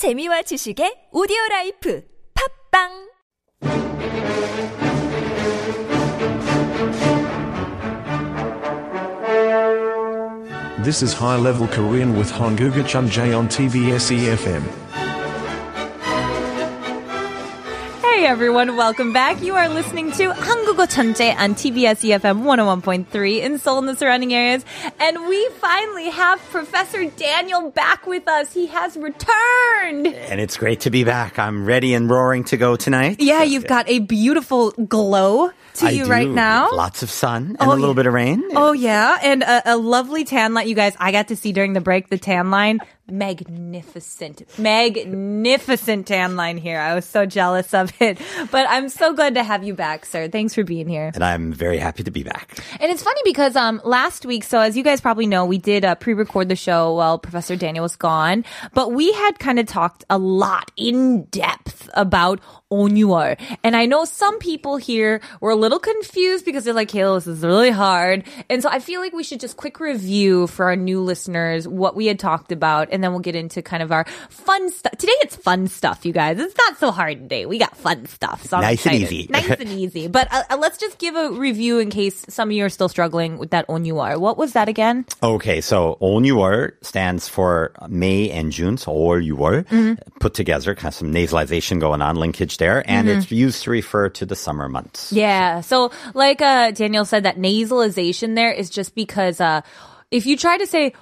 재미와 지식의 오디오 라이프 팝빵 This is high level Korean with Honguga Chunjae on TBS EFM. everyone, welcome back. You are listening to 한국어 천재 on TBS EFM 101.3 in Seoul and the surrounding areas. And we finally have Professor Daniel back with us. He has returned. And it's great to be back. I'm ready and roaring to go tonight. Yeah, you've got a beautiful glow to I you do. right now. Lots of sun and Oh, a little yeah. bit of rain. Oh yeah, and a, a lovely tan line. You guys, I got to see during the break the tan line. Magnificent, magnificent tan line here. I was so jealous of it, but I'm so glad to have you back, sir. Thanks for being here. And I'm very happy to be back. And it's funny because um last week, so as you guys probably know, we did uh, pre-record the show while Professor Daniel was gone, but we had kind of talked a lot in depth about Onyuar. And I know some people here were little confused because they're like, hey, this is really hard. And so I feel like we should just quick review for our new listeners what we had talked about, and then we'll get into kind of our fun stuff. Today it's fun stuff, you guys. It's not so hard today. We got fun stuff. So nice and easy. nice and easy. But uh, uh, let's just give a review in case some of you are still struggling with that Onyuar. What was that again? Okay, so Onyuar stands for May and June, so or you mm-hmm. put together, kind of some nasalization going on, linkage there, and mm-hmm. it's used to refer to the summer months. Yeah, so like uh Daniel said that nasalization there is just because uh if you try to say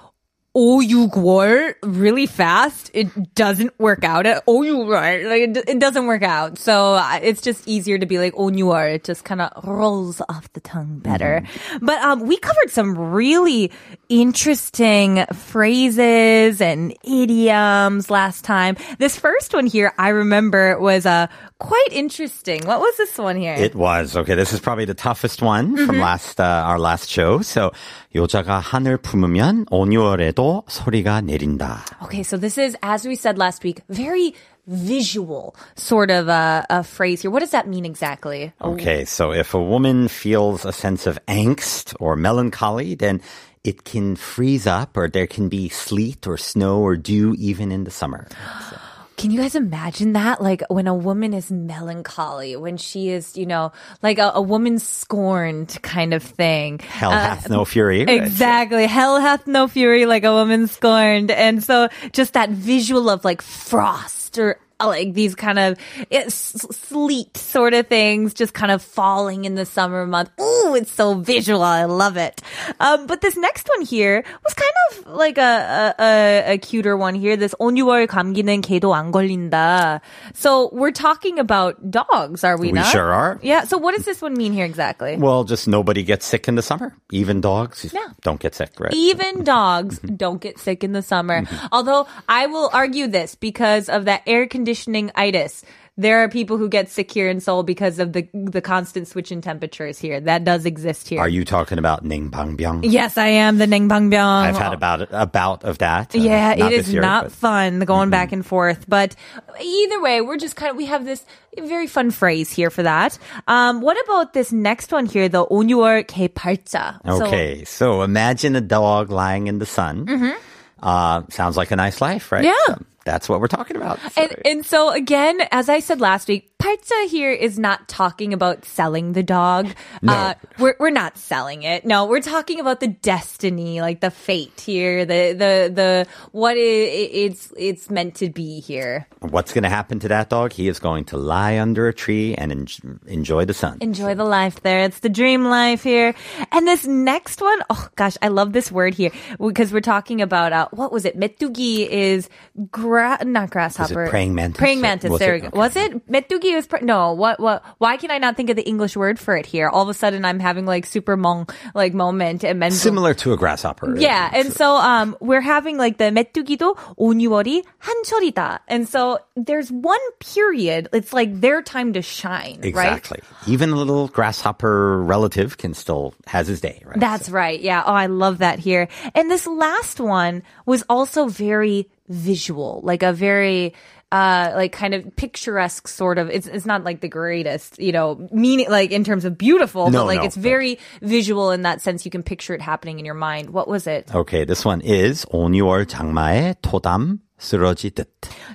오육월 really fast, it doesn't work out. At 오육월, like it, it doesn't work out. So uh, it's just easier to be like 오뉴월. It just kind of rolls off the tongue better. But um, we covered some really interesting phrases and idioms last time. This first one here, I remember was uh, quite interesting. What was this one here? It was okay. This is probably the toughest one Mm-hmm. from last uh, our last show. So 여자가 한을 품으면 온유월에도 소리가 내린다. Okay, so this is, as we said last week, very visual sort of a, a phrase here. What does that mean exactly? Okay, so if a woman feels a sense of angst or melancholy, then it can freeze up or there can be sleet or snow or dew even in the summer. Can you guys imagine that? Like when a woman is melancholy, when she is, you know, like a, a woman scorned kind of thing. Hell Uh, hath no fury. right? Exactly. Hell hath no fury like a woman scorned. And so just that visual of like frost or like these kind of eh, s- sleet sort of things just kind of falling in the summer month. Ooh, it's so visual. I love it. Um, but this next one here was kind of like a, a, a, a cuter one here. This 온유월 감기는 개도 안 걸린다. So we're talking about dogs, are we, We not? sure are. Yeah. So what does this one mean here exactly? Well, just nobody gets sick in the summer. Even dogs Yeah. don't get sick, right? Even dogs don't get sick in the summer. Although I will argue this because of that air conditioning conditioning itis. There are people who get sick here in Seoul because of the the constant switch in temperatures here. That does exist here. Are you talking about Naengbangbyeong? Yes, I am the Naengbangbyeong. I've had about a bout of that. Uh, yeah, it is year, not but... fun going mm-hmm. back and forth. But either way, we're just kind of we have this very fun phrase here for that. Um, what about this next one here, the 온유월 개팔자? Okay, so, so imagine a dog lying in the sun. Mm-hmm. Uh, sounds like a nice life, right? Yeah. That's what we're talking about. And, and so again, as I said last week, Parza here is not talking about selling the dog. No. Uh, we're, we're not selling it. No, we're talking about the destiny, like the fate here, the, the, the, what i it's, it's meant to be here. What's going to happen to that dog? He is going to lie under a tree and en- enjoy the sun. Enjoy the life there. It's the dream life here. And this next one, oh gosh, I love this word here because we're talking about, uh, what was it? Metugi is gra- not grasshopper. praying mantis? Praying mantis. Was there it? we go. Was it? Metugi was, pr- no, what, what, why can I not think of the English word for it here? All of a sudden I'm having like super mong, like moment and mental. Similar to a grasshopper. Yeah, and so um, we're having like the 메뚜기도 온유월이 한철이다, and so there's one period. It's like their time to shine, right? Exactly. Even a little grasshopper relative can still has his day, right? That's right. Yeah. Oh, I love that here. And this last one was also very visual, like a very uh like kind of picturesque sort of it's it's not like the greatest, you know, meaning like in terms of beautiful, No, but like no, it's but- very visual in that sense you can picture it happening in your mind. What was it? Okay, this one is 온유월 장마의 토담 쓰러지듯.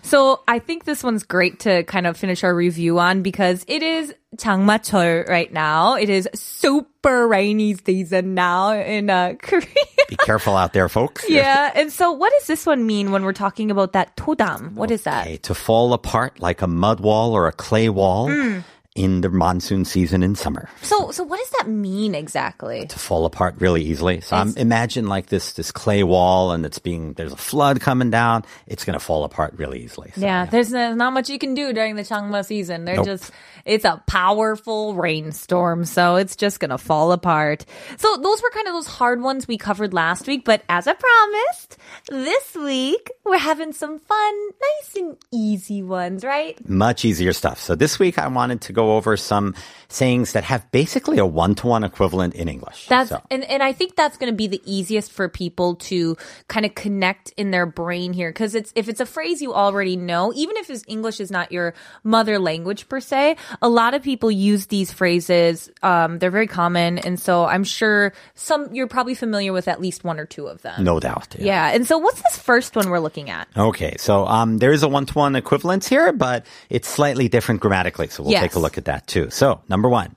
So I think this one's great to kind of finish our review on because it is 장마철 right now. It is super rainy season now in uh, Korea. Be careful out there, folks. yeah. And so what does this one mean when we're talking about that todam? What is that? Okay, to fall apart like a mud wall or a clay wall Hmm. in the monsoon season in summer. So so what does that mean exactly? To fall apart really easily. So um, imagine like this this clay wall and it's being there's a flood coming down. It's going to fall apart really easily. So, Yeah, there's not much you can do during the Changma season. They're Nope. just, it's a powerful rainstorm, so it's just gonna fall apart. So those were kind of those hard ones we covered last week, but as I promised, this week we're having some fun, nice and easy ones, right? much easier stuff. So this week I wanted to go over some sayings that have basically a one-to-one equivalent in English. That's So- and, and I think that's going to be the easiest for people to kind of connect in their brain here because it's if it's a phrase you already know, even if English is not your mother language per se, a lot of people use these phrases. Um, they're very common, and so I'm sure some you're probably familiar with at least one or two of them. no doubt. Yeah, and so what's this first one we're looking at? Okay, so um, there is a one-to-one equivalence here, but it's slightly different grammatically. So we'll Yes. take a look at that too. So number one,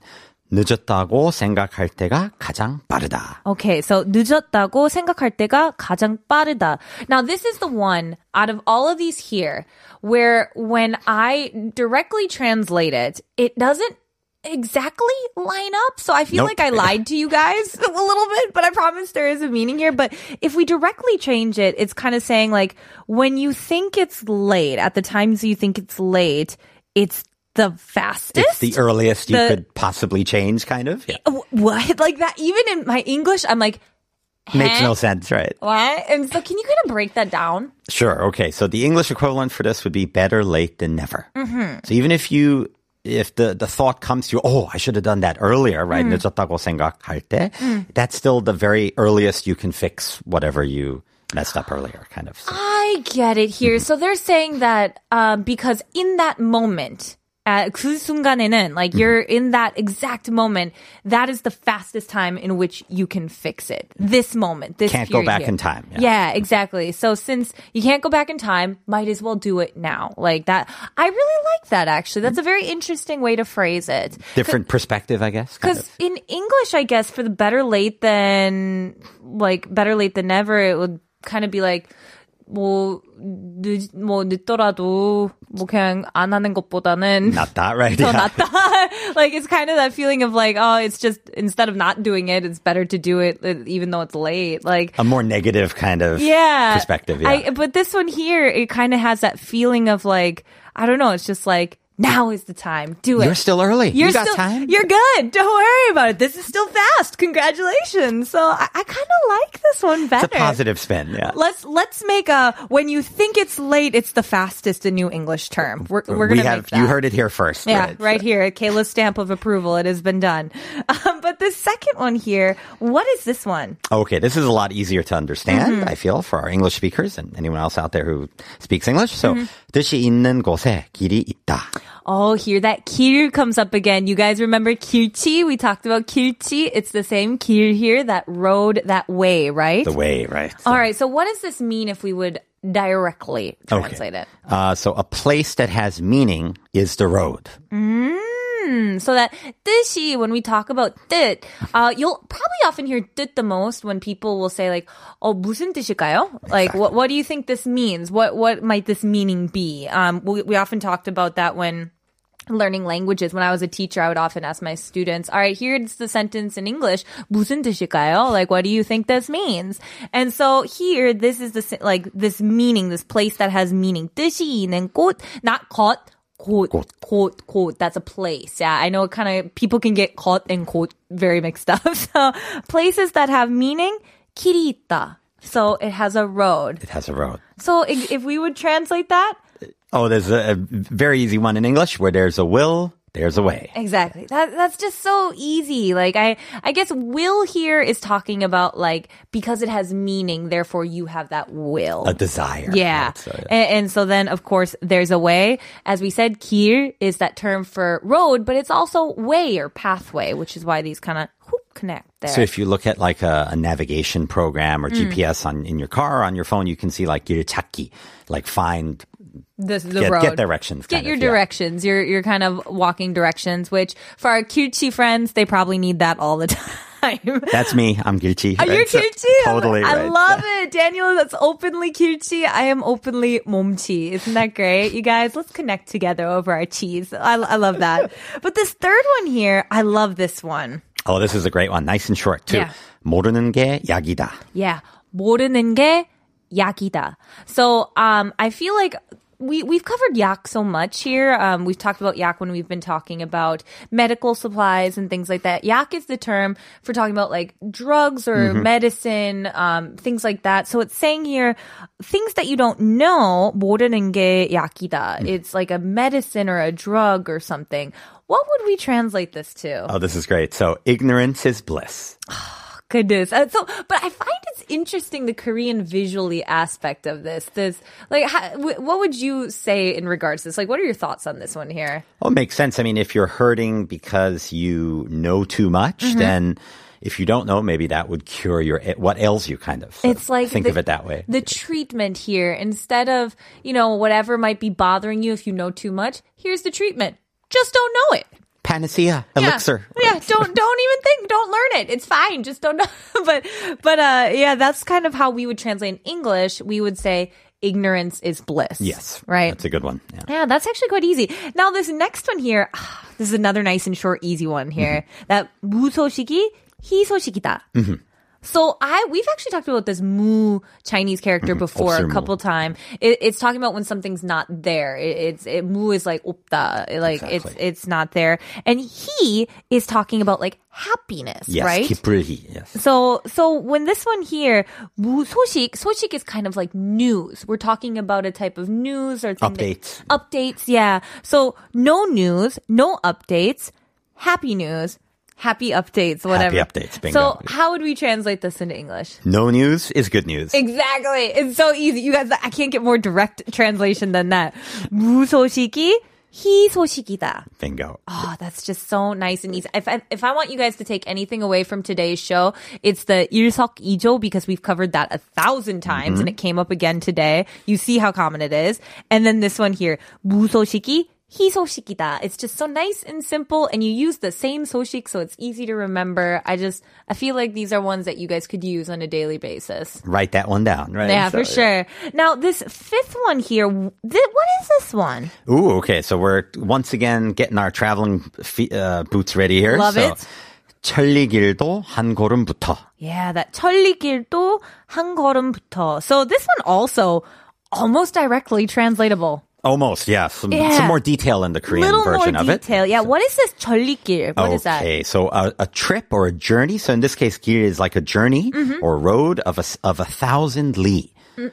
늦었다고 생각할 때가 가장 빠르다. Okay, so 늦었다고 생각할 때가 가장 빠르다. Now this is the one out of all of these here where when I directly translate it, it doesn't exactly line up. So I feel Nope. like I lied to you guys a little bit, but I promise there is a meaning here. But if we directly change it, it's kind of saying like when you think it's late, at the times you think it's late, it's the fastest. It's the earliest you The- could possibly change, kind of. Yeah. Wh- What? Like that? Even in my English, I'm like, Makes huh? no sense, right? What? And so, can you kind of break that down? Sure. Okay. So the English equivalent for this would be better late than never. Mm-hmm. So even if you, if the, the thought comes to you, oh, I should have done that earlier, right? Mm. 늦었다고 생각할 때, that's still the very earliest you can fix whatever you messed up earlier, kind of. So, I get it here. So they're saying that um, because in that moment, uh, 그 순간에는, like Mm-hmm. you're in that exact moment, that is the fastest time in which you can fix it. This moment, this Can't go period back here. in time, yeah. Yeah. exactly. So since you can't go back in time, might as well do it now. Like that. I really like that actually. That's a very interesting way to phrase it. different perspective, I guess. kind Because of. in English, I guess for the better late than like better late than never, it would kind of be like 뭐, 늦, 뭐 늦더라도 뭐 그냥 안 하는 것보다는 Not that, right? 더 Yeah. 낫다. like it's kind of that feeling of like, oh, it's just instead of not doing it, it's better to do it uh, even though it's late. Like A more negative kind of yeah perspective. Yeah. I, but this one here, it kind of has that feeling of like, I don't know. It's just like now is the time. Do it. You're still early. You're you got still, time. You're good. Don't worry about it. This is still fast. Congratulations. So I, I kind of like this one better. it's a positive spin. Yeah. Let's let's make a when you think it's late, it's the fastest a new English term. We're we're we gonna have make that. you heard it here first. Yeah, right? right here, Kayla's stamp of approval. It has been done. Um, but the second one here, what is this one? Okay, this is a lot easier to understand, Mm-hmm. I feel, for our English speakers and anyone else out there who speaks English. So, Mm-hmm. 뜻이 있는 곳에 길이 있다. Oh, here that kir comes up again. You guys remember kirchi? We talked about kirchi. It's the same kir here, that road, that way, right? The way, right? All right. So what does this mean if we would directly translate it? Uh, so, a place that has meaning is the road. Mm, so that 뜻이, when we talk about 뜻, uh, you'll probably often hear 뜻 the most when people will say like, oh, 무슨 뜻일까요? Like, what, what do you think this means? What, what might this meaning be? Um, we, we often talked about that when learning languages. When I was a teacher, I would often ask my students, all right, here's the sentence in English. 무슨 뜻일까요? Like, what do you think this means? And so here, this is the, si- like, this meaning, this place that has meaning. 뜻이 있는 곳, not 것, 곳, 곳. 곳, 곳. That's a place. Yeah, I know it kind of, people can get 것 and 곳 very mixed up. So, places that have meaning, 길이 있다. So, it has a road. It has a road. So, if, if we would translate that, Oh, there's a, a very easy one in English where there's a will, there's a way. Exactly. That that's just so easy. Like I I guess will here is talking about like because it has meaning, therefore you have that will. A desire. yeah. right? So, yeah. And, and so then of course there's a way. As we said, 길 is that term for road, but it's also way or pathway, which is why these kind of connect there. So if you look at like a, a navigation program or GPS on in your car or on your phone, you can see like 길찾기, like find the, the get, road. get directions. Get kind your of, yeah. directions. You're you're kind of walking directions, which for our cutesy friends, they probably need that all the time. That's me. I'm guilty. Are you right? So- cutesy? Totally. I right. love it, Daniel. That's openly cutesy. I am openly momchi. Isn't that great, you guys? Let's connect together over our cheese. I, I love that. but this third one here, I love this one. Oh, this is a great one. Nice and short too. Yeah. 모르는 게 약이다. Yeah. 모르는 게 약이다. So, um, I feel like we, we've covered yak so much here. Um, we've talked about yak when we've been talking about medical supplies and things like that. Yak is the term for talking about like drugs or medicine, um, things like that. So it's saying here, things that you don't know, 모르는 게 약이다. It's like a medicine or a drug or something. What would we translate this to? Oh, this is great. So ignorance is bliss. goodness. Uh, so, but I find it's interesting the Korean visually aspect of this. This, like, how, wh- what would you say in regards to this? Like, what are your thoughts on this one here? Well, it makes sense. I mean, if you're hurting because you know too much, Mm-hmm. then if you don't know, maybe that would cure your what ails you, kind of. So It's like think the, of it that way. The treatment here, instead of you know whatever might be bothering you if you know too much, here's the treatment. Just don't know it. Panacea, elixir. Yeah Don't don't even think. Don't learn it. It's fine. Just don't know. but but uh, yeah, that's kind of how we would translate in English. We would say ignorance is bliss. Yes, right. That's a good one. Yeah. Yeah, that's actually quite easy. Now, this next one here, this is another nice and short, easy one here. That 무소식이 희소식이다. So I we've actually talked about this mu Chinese character before a 없을무. couple times. It, it's talking about when something's not there. It, it's it, mu is like opda, like it's Exactly. it's not there, and he is talking about like happiness, Yes, right? 기쁘리. Yes. So, so when this one here, 무소식, 소식 is kind of like news. We're talking about a type of news or thing that- Updates. updates, yeah. So no news, no updates, happy news, happy updates, whatever. updates, bingo. So how would we translate this into English? No news is good news. Exactly. It's so easy. You guys, I can't get more direct translation than that. 무소식이 희소식이다. Bingo. Oh, that's just so nice and easy. If I, if I want you guys to take anything away from today's show, it's the 일석이조 because we've covered that a thousand times and it came up again today. You see how common it is. And then this one here, 무소식이 희소식이다. It's just so nice and simple and you use the same soshik so it's easy to remember. I just, I feel like these are ones that you guys could use on a daily basis. Write that one down, right? Yeah, So- for sure. Now, this fifth one here, th- what is this one? Ooh, okay. So we're once again getting our traveling fe- uh, boots ready here. Love so, it. 천리길도 한 걸음부터. Yeah, that 천리길도 한 걸음부터. So this one also almost directly translatable. Almost, yeah. Some, yeah. some more detail in the Korean Little version more of detail. it. Yeah. What is this 천리길? What okay, is that? Okay, so a, a, trip or a journey. So in this case, 길 is like a journey mm-hmm. or road of a of a thousand li. Mm,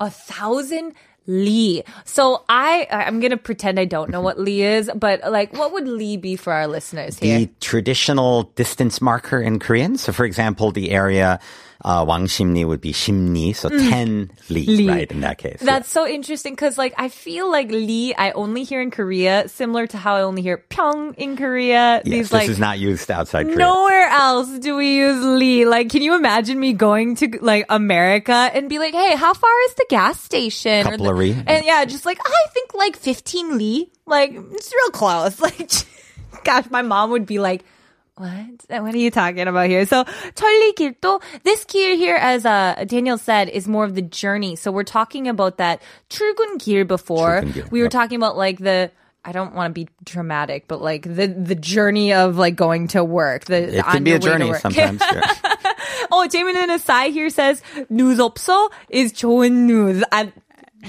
a thousand Lee. So I I'm gonna pretend I don't know what Lee is, but like what would Lee be for our listeners here? The traditional distance marker in Korean. So for example, the area uh, Wang Shimni would be Shimni, so mm. 10 Li, Lee. right, in that case. That's yeah. so interesting because, like, I feel like Li I only hear in Korea, similar to how I only hear Pyong in Korea. Yes, this like, is not used outside Korea. Nowhere else do we use Li. Like, can you imagine me going to, like, America and be like, hey, how far is the gas station? Couple or the, Cutlery. and yeah, just like I think like 15 Lee. Like it's real close. Like, gosh, my mom would be like. What? What are you talking about here? So, 천리길도, this 길 here, as uh, Daniel said, is more of the journey. So we're talking about that 출근길 before. 출근길, we were yep. talking about like the, I don't want to be dramatic, but like the the journey of like going to work. The It on can be your a way to journey work. sometimes. yeah. oh, Jamin aside here says news 없어 is 좋은 news. I,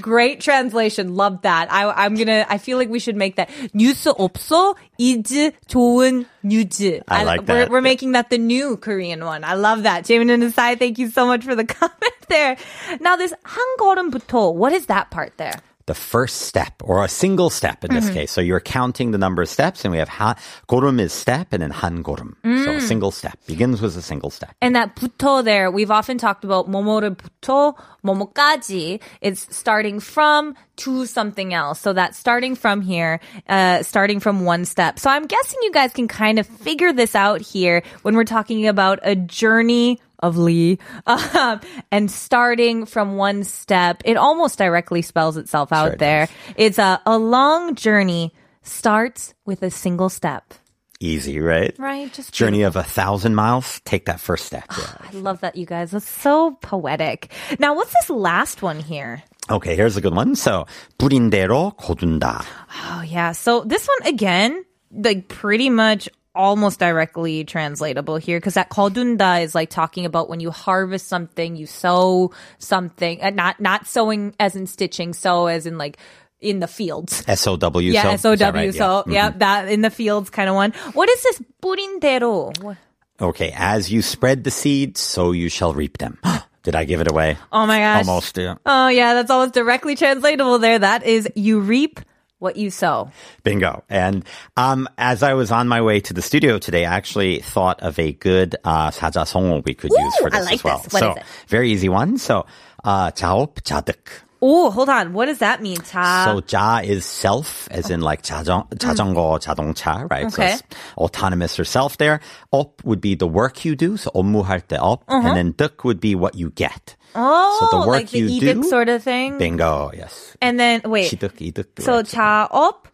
great translation. Love that. I, I'm gonna. I feel like we should make that 뉴스 없어 is 좋은 news. I like we're, that. We're making that the new Korean one. I love that. Jamin aside, thank you so much for the comment there. Now this 한 걸음부터. What is that part there? the first step or a single step in this Mm-hmm. case. So you're counting the number of steps and we have ha, 고름 is step and then 한 고름. So Mm. a single step begins with a single step. And that 부터 there, we've often talked about 모모를 부터 모모까지. It's starting from to something else. So that's starting from here, uh, starting from one step. So I'm guessing you guys can kind of figure this out here when we're talking about a journey of Lee, um, and starting from one step. It almost directly spells itself out Sure it there. It's a, a long journey starts with a single step. Easy, right? Right? Just Journey of a thousand miles. Take that first step. Yeah. I love that, you guys. That's so poetic. Now, what's this last one here? Okay, here's a good one. So 뿌린 대로 거둔다. Oh, yeah. So this one, again, like pretty much almost directly translatable here because that kaldunda is like talking about when you harvest something, you sow something, uh, not not sewing as in stitching, sow as in like in the fields. S O W. Yeah, S O W. So yeah, mm-hmm. that in the fields kind of one. What is this burindero? Okay, as you spread the seed, so you shall reap them. Did I give it away? Oh my gosh. Almost, yeah. Oh yeah, that's almost directly translatable there. That is you reap what you sow. Bingo. And um, as I was on my way to the studio today, I actually thought of a good uh, 사자성어 we could use Ooh, for I this like as well. this. What so is it? very easy one. So uh, 자업 자득. Oh, hold on. What does that mean? 자. So 자 is self, as in like 자전, 자전거, 자동차, right? So Okay. it's autonomous or self there. 업 would be the work you do, so 업무할 때 업. And then 득 would be what you get. oh, so the work like the you edict do- sort of thing. Bingo, yes. And then wait. 취득, 이득. So right? 자업,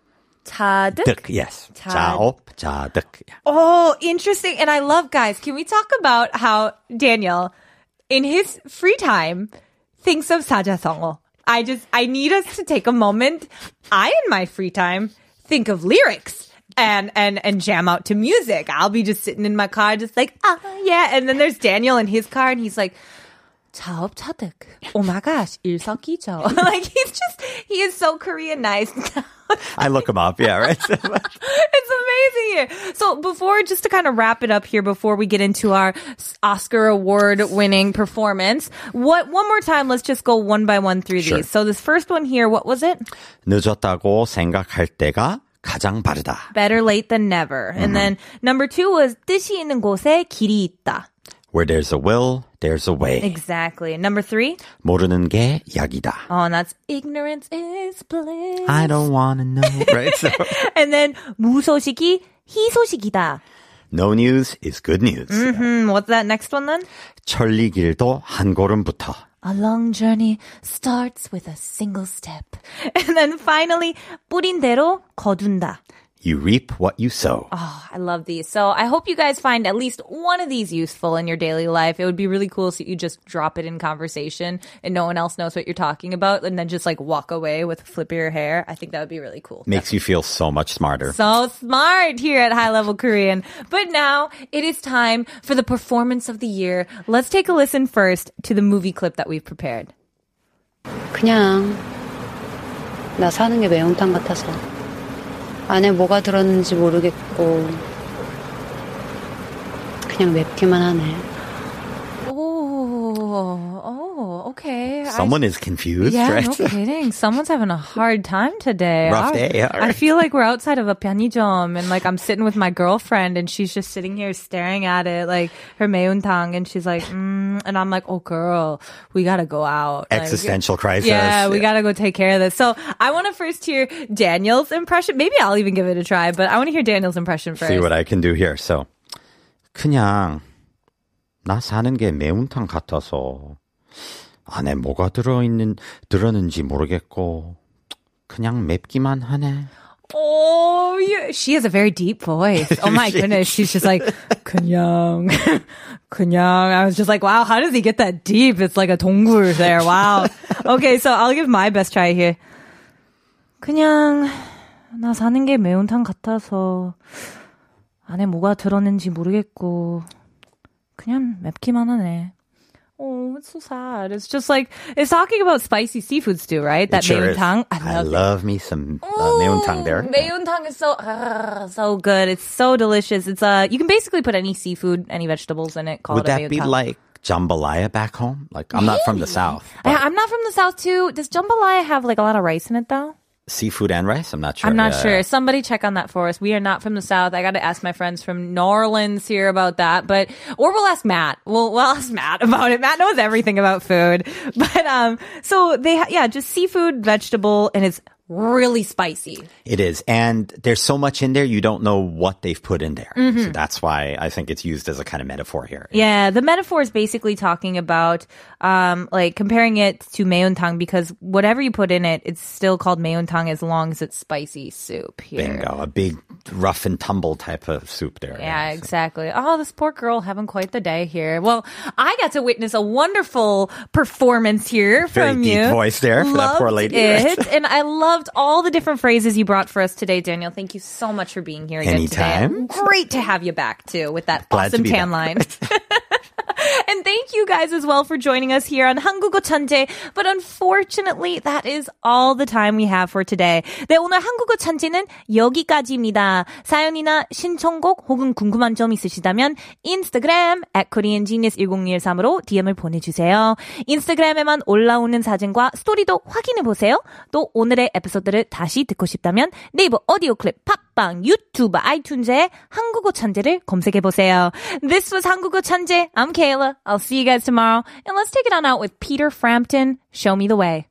자득. 득, yes. 자- 자업, 자득. Yeah. Oh, interesting. And I love guys. Can we talk about how Daniel, in his free time, thinks of 사자성어? I just I need us to take a moment. I, in my free time, think of lyrics. And, and, and jam out to music. I'll be just sitting in my car, just like, ah, yeah. And then there's Daniel in his car and he's like, 자업자득. Oh my gosh, 일석이조. like he's just, he is so Korean nice. I look them up, yeah, right? it's amazing here. So before, just to kind of wrap it up here, before we get into our Oscar award winning performance, what, one more time, let's just go one by one through Sure. these. So this first one here, what was it? 늦었다고 생각할 때가 가장 빠르다. Better late than never. And then number two was 뜻이 있는 곳에 길이 있다. Where there's a will, there's a way. Exactly. And number three, 모르는 게 약이다. oh, and that's ignorance is bliss. I don't wanna know. right? So, And then 무소식이 희소식이다. no news is good news. Hmm, what's that next one then? 천리길도 한 걸음부터. A long journey starts with a single step. And then finally, 뿌린 대로 거둔다. You reap what you sow. Oh, I love these. So I hope you guys find at least one of these useful in your daily life. It would be really cool if you just drop it in conversation and no one else knows what you're talking about and then just like walk away with a flip of your hair. I think that would be really cool. Makes you feel so much smarter. So smart here at High Level Korean. But now it is time for the performance of the year. Let's take a listen first to the movie clip that we've prepared. 그냥 나 사는 게 매운탕 같아서 안에 뭐가 들었는지 모르겠고 그냥 맵기만 하네. Someone is confused, yeah, right? no kidding. Someone's having a hard time today. Rough I- day, all I right. feel like we're outside of a 편의점 and like I'm sitting with my girlfriend and she's just sitting here staring at it like her 매운탕 and she's like, mm, and I'm like, oh girl, we gotta go out. Like, Existential crisis. Yeah, we gotta go take care of this. So I want to first hear Daniel's impression. Maybe I'll even give it a try, but I want to hear Daniel's impression first. See what I can do here. So, 그냥 나 사는 게 매운탕 같아서 안에 뭐가 들어있는 들었는지 모르겠고 그냥 맵기만 하네. Oh, yeah. she has a very deep voice. Oh my goodness. She's just like, 그냥, 그냥. I was just like, wow, how does he get that deep? It's like a 동굴 there. Wow. Okay, so I'll give my best try here. 그냥, 나 사는 게 매운탕 같아서 안에 뭐가 들었는지 모르겠고 그냥 맵기만 하네. Oh, it's so sad. It's just like it's talking about spicy seafood stew, right? That It sure is. 매운탕. I love love me some uh, 매운탕 there. 매운탕 is so ah, so good. It's so delicious. It's uh you can basically put any seafood, any vegetables in it. Call Would it a that be 매운탕. like like jambalaya back home. Like I'm not from the south. I, but I'm not from the south too. Does jambalaya have like a lot of rice in it though? Seafood and rice. I'm not sure. I'm not Yeah, sure. Somebody check on that for us. We are not from the South. I got to ask my friends from New Orleans here about that. But or we'll ask Matt. We'll we'll ask Matt about it. Matt knows everything about food. But um, so they ha- yeah, just seafood, vegetable, and it's really spicy. It is, and there's so much in there you don't know what they've put in there. Mm-hmm. So that's why I think it's used as a kind of metaphor here. Yeah, the metaphor is basically talking about um like comparing it to meontang because whatever you put in it, it's still called meontang as long as it's spicy soup here. Bingo, a big rough and tumble type of soup there. Yeah, exactly. Oh, this poor girl having quite the day here. Well, I got to witness a wonderful performance here Very from you. voice there for that poor lady. It, and I loved all the different phrases you brought for us today, Daniel. Thank you so much for being here again Anytime. today. Great to have you back too with that Glad awesome tan line. And thank you guys as well for joining us here on 한국어 천재. But unfortunately, that is all the time we have for today. 네, 오늘 한국어 천재는 여기까지입니다. 사연이나 신청곡 혹은 궁금한 점 있으시다면 인스타그램 at koreangenius1013으로 DM을 보내주세요. 인스타그램에만 올라오는 사진과 스토리도 확인해보세요. 또 오늘의 에피소드를 다시 듣고 싶다면 네이버 오디오 클립, 팟빵, 유튜브, 아이튠즈에 한국어 천재를 검색해보세요. This was 한국어 천재. I'm Kayla. I'll see you guys tomorrow. And let's take it on out with Peter Frampton. Show me the way.